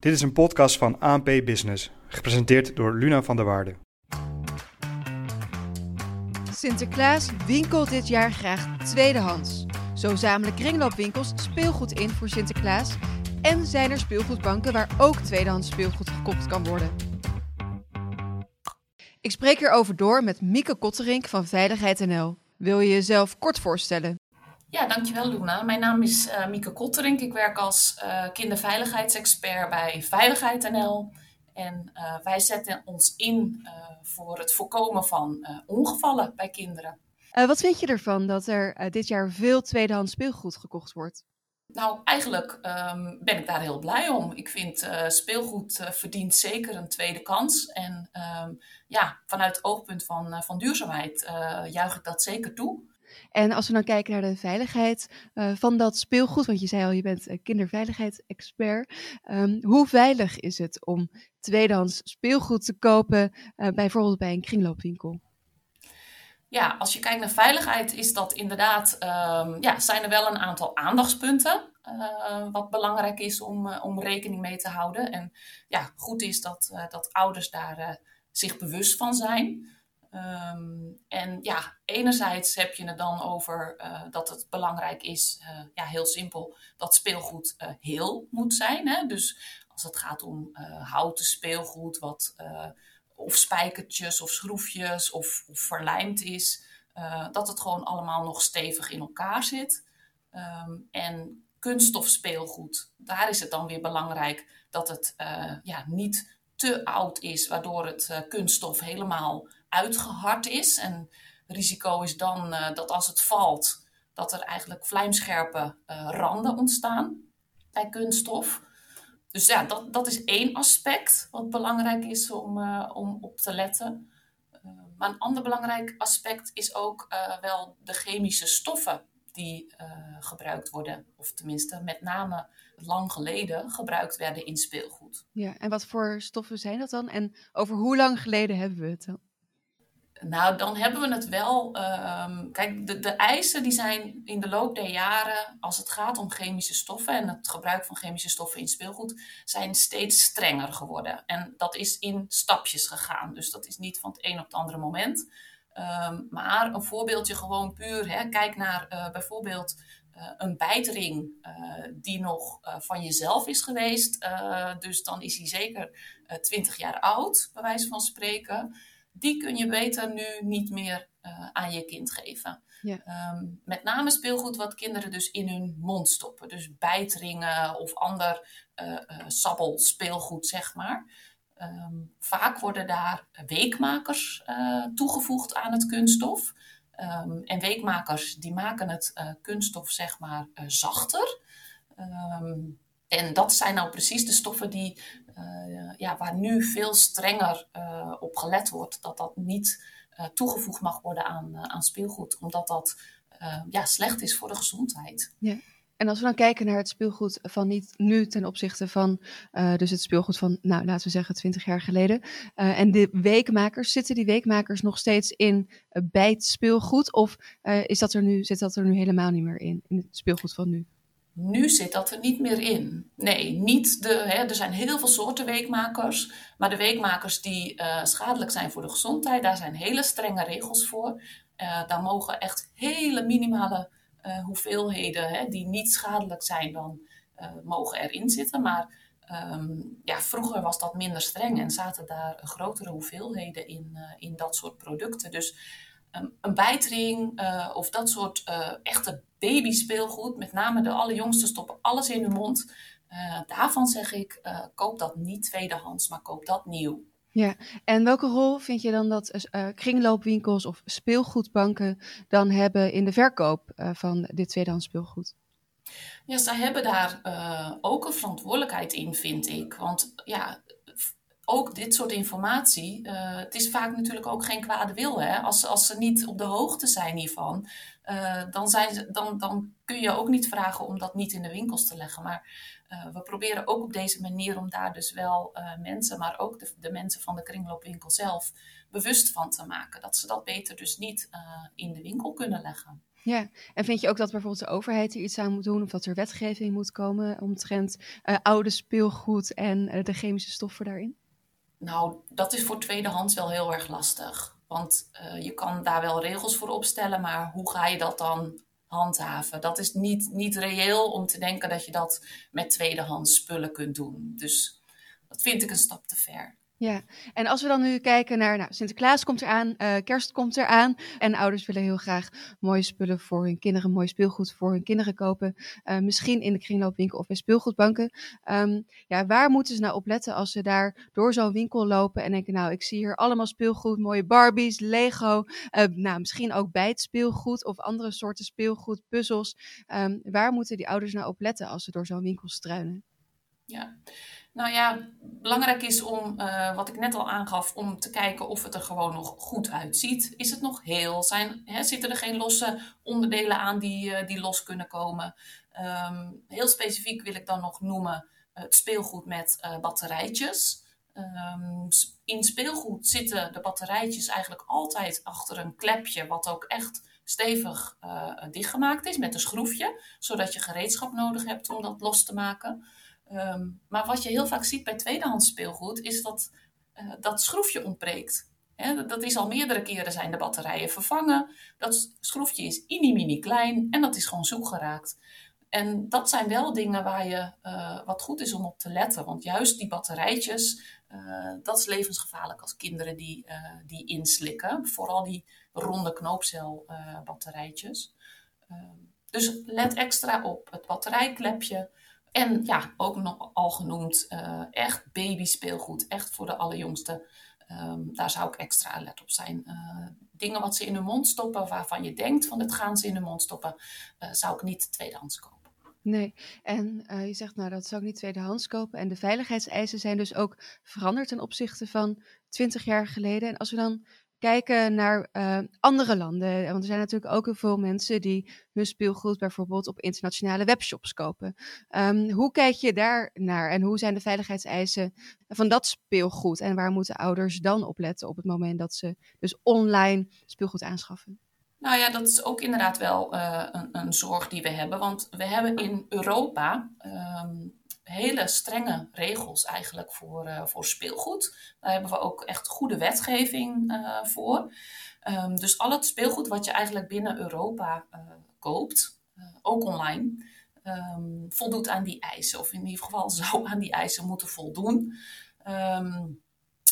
Dit is een podcast van ANP Business, gepresenteerd door Luna van der Waarde. Sinterklaas winkelt dit jaar graag tweedehands. Zo zamelen kringloopwinkels speelgoed in voor Sinterklaas. En zijn er speelgoedbanken waar ook tweedehands speelgoed gekocht kan worden. Ik spreek hierover door met Mieke Kotterink van Veiligheid NL. Wil je jezelf kort voorstellen? Ja, dankjewel Luna. Mijn naam is uh, Mieke Kotterink. Ik werk als uh, kinderveiligheidsexpert bij Veiligheid NL. En uh, wij zetten ons in voor het voorkomen van ongevallen bij kinderen. wat vind je ervan dat er dit jaar veel tweedehands speelgoed gekocht wordt? Nou, eigenlijk um, ben ik daar heel blij om. Ik vind speelgoed verdient zeker een tweede kans. En um, ja, vanuit het oogpunt van, van duurzaamheid juich ik dat zeker toe. En als we dan kijken naar de veiligheid uh, van dat speelgoed, want je zei al, je bent kinderveiligheidsexpert. Um, hoe veilig is het om tweedehands speelgoed te kopen, uh, bijvoorbeeld bij een kringloopwinkel? Ja, als je kijkt naar veiligheid, is dat inderdaad, um, ja, zijn er wel een aantal aandachtspunten. Uh, wat belangrijk is om, om rekening mee te houden. En ja, goed is dat, dat ouders daar zich bewust van zijn. Um, en ja, enerzijds heb je het dan over uh, dat het belangrijk is, uh, ja, heel simpel, dat speelgoed uh, heel moet zijn. Hè? Dus als het gaat om houten speelgoed, wat of spijkertjes of schroefjes of, of verlijmd is, dat het gewoon allemaal nog stevig in elkaar zit. Um, en kunststof speelgoed, daar is het dan weer belangrijk dat het ja, niet te oud is, waardoor het kunststof helemaal uitgehard is. En risico is dan uh, dat als het valt, dat er eigenlijk vlijmscherpe uh, randen ontstaan bij kunststof. Dus ja, dat, dat is één aspect wat belangrijk is om, uh, om op te letten. maar een ander belangrijk aspect is ook wel de chemische stoffen die gebruikt worden. Of tenminste, met name lang geleden gebruikt werden in speelgoed. Ja, en wat voor stoffen zijn dat dan? En over hoe lang geleden hebben we het dan? Nou, dan hebben we het wel. Um, kijk, de, de eisen die zijn in de loop der jaren, als het gaat om chemische stoffen en het gebruik van chemische stoffen in speelgoed, zijn steeds strenger geworden. En dat is in stapjes gegaan. Dus dat is niet van het een op het andere moment. Um, maar een voorbeeldje gewoon puur. Hè. Kijk naar uh, bijvoorbeeld uh, een bijtring uh, die nog van jezelf is geweest. dus dan is hij zeker 20 jaar oud, bij wijze van spreken die kun je beter nu niet meer uh, aan je kind geven. Ja. Um, met name speelgoed wat kinderen dus in hun mond stoppen. Dus bijtringen of ander uh, uh, sabbel speelgoed, zeg maar. Um, vaak worden daar weekmakers toegevoegd aan het kunststof. Um, en weekmakers die maken het kunststof zeg maar zachter. en dat zijn nou precies de stoffen die ja, waar nu veel strenger uh, op gelet wordt, dat dat niet uh, toegevoegd mag worden aan, aan speelgoed, omdat dat ja, slecht is voor de gezondheid. Ja. En als we dan kijken naar het speelgoed van niet nu ten opzichte van dus het speelgoed van, nou laten we zeggen, 20 jaar geleden. en de weekmakers, zitten die weekmakers nog steeds in bij het speelgoed? Of is dat er nu, zit dat er nu helemaal niet meer in, in het speelgoed van nu? Nu zit dat er niet meer in. Nee, niet de, hè, er zijn heel veel soorten weekmakers. Maar de weekmakers die uh, schadelijk zijn voor de gezondheid, daar zijn hele strenge regels voor. Uh, daar mogen echt hele minimale uh, hoeveelheden hè, die niet schadelijk zijn, dan mogen erin zitten. Maar um, ja, vroeger was dat minder streng en zaten daar grotere hoeveelheden in, in dat soort producten. Dus um, een bijtring of dat soort echte babyspeelgoed, met name de allerjongsten, stoppen alles in hun mond. Uh, daarvan zeg ik, koop dat niet tweedehands, maar koop dat nieuw. Ja, en welke rol vind je dan dat kringloopwinkels of speelgoedbanken dan hebben in de verkoop van dit tweedehands speelgoed? Ja, zij hebben daar ook een verantwoordelijkheid in, vind ik. Want ja, ook dit soort informatie, uh, het is vaak natuurlijk ook geen kwade wil. Hè? Als, als ze niet op de hoogte zijn hiervan, uh, dan, zijn dan, dan kun je ook niet vragen om dat niet in de winkels te leggen. Maar uh, we proberen ook op deze manier om daar dus wel mensen, maar ook de, de, mensen van de kringloopwinkel zelf, bewust van te maken. Dat ze dat beter dus niet in de winkel kunnen leggen. Ja, en vind je ook dat bijvoorbeeld de overheid er iets aan moet doen of dat er wetgeving moet komen omtrent oude speelgoed en de chemische stoffen daarin? Nou, dat is voor tweedehands wel heel erg lastig. Want uh, je kan daar wel regels voor opstellen, maar hoe ga je dat dan handhaven? Dat is niet, niet reëel om te denken dat je dat met tweedehands spullen kunt doen. Dus dat vind ik een stap te ver. Ja, en als we dan nu kijken naar nou, Sinterklaas komt eraan, uh, kerst komt eraan en ouders willen heel graag mooie spullen voor hun kinderen, mooi speelgoed voor hun kinderen kopen, uh, misschien in de kringloopwinkel of bij speelgoedbanken. Um, ja, waar moeten ze nou op letten als ze daar door zo'n winkel lopen en denken, nou, ik zie hier allemaal speelgoed, mooie Barbies, Lego, uh, nou, misschien ook bijtspeelgoed of andere soorten speelgoed, puzzels. Um, waar moeten die ouders nou op letten als ze door zo'n winkel struinen? Ja, nou ja, belangrijk is om, uh, wat ik net al aangaf, om te kijken of het er gewoon nog goed uitziet. Is het nog heel? Zijn, hè, zitten er geen losse onderdelen aan die, uh, die los kunnen komen? Um, heel specifiek wil ik dan nog noemen het speelgoed met batterijtjes. Um, in speelgoed zitten de batterijtjes eigenlijk altijd achter een klepje, wat ook echt stevig dichtgemaakt is met een schroefje, zodat je gereedschap nodig hebt om dat los te maken. Um, maar wat je heel vaak ziet bij tweedehands speelgoed, is dat uh, dat schroefje ontbreekt. Dat is al meerdere keren zijn de batterijen vervangen. Dat schroefje is mini klein en dat is gewoon zoek geraakt. En dat zijn wel dingen waar je uh, wat goed is om op te letten. Want juist die batterijtjes, uh, dat is levensgevaarlijk als kinderen die, die inslikken. Vooral die ronde knoopcelbatterijtjes. dus let extra op het batterijklepje. En ja, ook nog al genoemd, uh, echt babyspeelgoed, echt voor de allerjongste. Um, daar zou ik extra alert op zijn. Uh, dingen wat ze in hun mond stoppen, waarvan je denkt van het gaan ze in hun mond stoppen, uh, zou ik niet tweedehands kopen. Nee, en je zegt nou dat zou ik niet tweedehands kopen. En de veiligheidseisen zijn dus ook veranderd ten opzichte van 20 jaar geleden. En als we dan kijken naar uh, andere landen. Want er zijn natuurlijk ook heel veel mensen die hun speelgoed bijvoorbeeld op internationale webshops kopen. Um, hoe kijk je daar naar en hoe zijn de veiligheidseisen van dat speelgoed? En waar moeten ouders dan op letten op het moment dat ze dus online speelgoed aanschaffen? Nou ja, dat is ook inderdaad wel uh, een, een, zorg die we hebben. Want we hebben in Europa um, hele strenge regels eigenlijk voor, uh, voor speelgoed. Daar hebben we ook echt goede wetgeving uh, voor. Um, dus al het speelgoed wat je eigenlijk binnen Europa uh, koopt, ook online, um, voldoet aan die eisen. Of in ieder geval zou aan die eisen moeten voldoen. Um,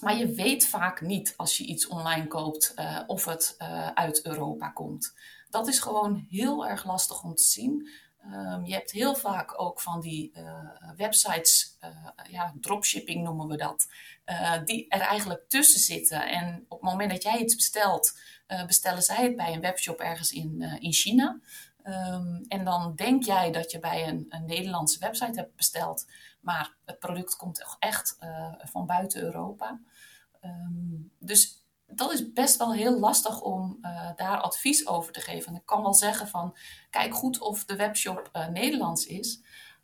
maar je weet vaak niet als je iets online koopt of het uit Europa komt. Dat is gewoon heel erg lastig om te zien. Um, je hebt heel vaak ook van die uh, websites, uh, ja, dropshipping noemen we dat, uh, die er eigenlijk tussen zitten. En op het moment dat jij iets bestelt, bestellen zij het bij een webshop ergens in, in China. Um, en dan denk jij dat je bij een, een, Nederlandse website hebt besteld, maar het product komt echt van buiten Europa. Um, dus dat is best wel heel lastig om uh, daar advies over te geven. En ik kan wel zeggen van, kijk goed of de webshop uh, Nederlands is.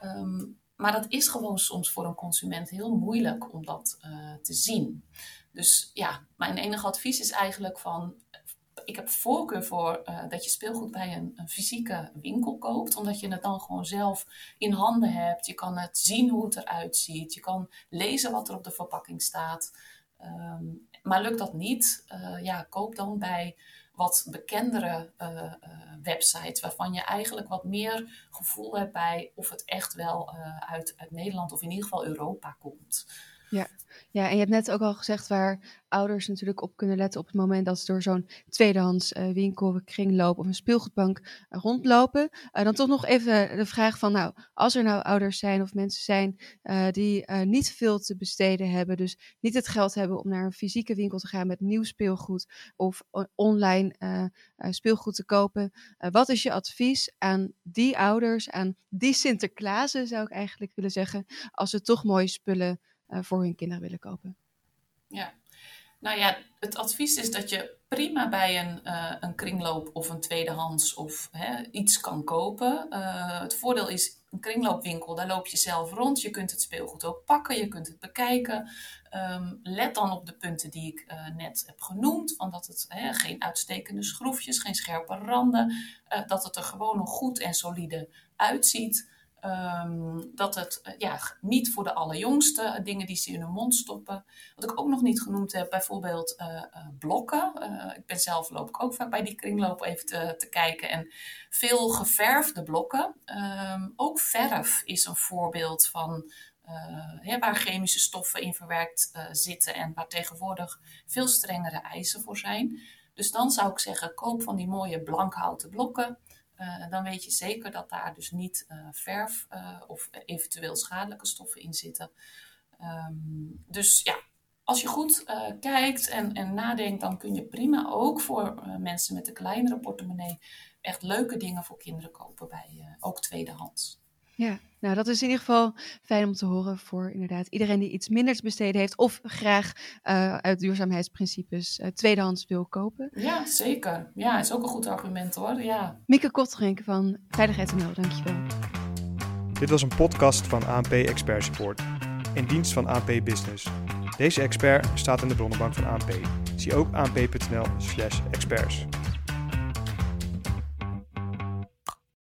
Um, maar dat is gewoon soms voor een consument heel moeilijk om dat uh, te zien. Dus ja, mijn enige advies is eigenlijk van, ik heb voorkeur voor dat je speelgoed bij een, een, fysieke winkel koopt. Omdat je het dan gewoon zelf in handen hebt. Je kan het zien hoe het eruit ziet. Je kan lezen wat er op de verpakking staat. Um, maar lukt dat niet, uh, ja, koop dan bij wat bekendere uh, websites, waarvan je eigenlijk wat meer gevoel hebt bij of het echt wel uit, uit Nederland of in ieder geval Europa komt. Ja. ja, en je hebt net ook al gezegd waar ouders natuurlijk op kunnen letten op het moment dat ze door zo'n tweedehands uh, winkel, kringloop of een speelgoedbank uh, rondlopen. Uh, dan toch nog even de vraag van, nou, als er nou ouders zijn of mensen zijn die niet veel te besteden hebben, dus niet het geld hebben om naar een fysieke winkel te gaan met nieuw speelgoed of online speelgoed te kopen. wat is je advies aan die ouders, aan die Sinterklaasen zou ik eigenlijk willen zeggen, als ze toch mooie spullen voor hun kinderen willen kopen? Ja, nou ja, het advies is dat je prima bij een, een kringloop of een tweedehands of hè, iets kan kopen. het voordeel is, een kringloopwinkel, daar loop je zelf rond. Je kunt het speelgoed ook pakken, je kunt het bekijken. Ehm, let dan op de punten die ik net heb genoemd. Van dat het geen uitstekende schroefjes, geen scherpe randen. Dat het er gewoon nog goed en solide uitziet. Um, dat het uh, ja, niet voor de allerjongste dingen die ze in hun mond stoppen. Wat ik ook nog niet genoemd heb, bijvoorbeeld blokken. ik ben zelf loop ik ook vaak bij die kringloop even te, te kijken. En veel geverfde blokken. Um, ook verf is een voorbeeld van waar chemische stoffen in verwerkt zitten en waar tegenwoordig veel strengere eisen voor zijn. Dus dan zou ik zeggen, koop van die mooie blankhouten blokken. Uh, dan weet je zeker dat daar dus niet verf of eventueel schadelijke stoffen in zitten. Um, dus ja, als je goed kijkt en, en nadenkt, dan kun je prima ook voor mensen met een kleinere portemonnee echt leuke dingen voor kinderen kopen bij ook tweedehands. Ja, nou dat is in ieder geval fijn om te horen voor inderdaad iedereen die iets minder te besteden heeft of graag uh, uit duurzaamheidsprincipes uh, tweedehands wil kopen. Ja, zeker. Ja, is ook een goed argument hoor. Ja. Mieke Kotterink van Veiligheid NL, dankjewel. Dit was een podcast van ANP Expert Support in dienst van ANP Business. Deze expert staat in de bronnenbank van ANP. Zie ook anp.nl/experts.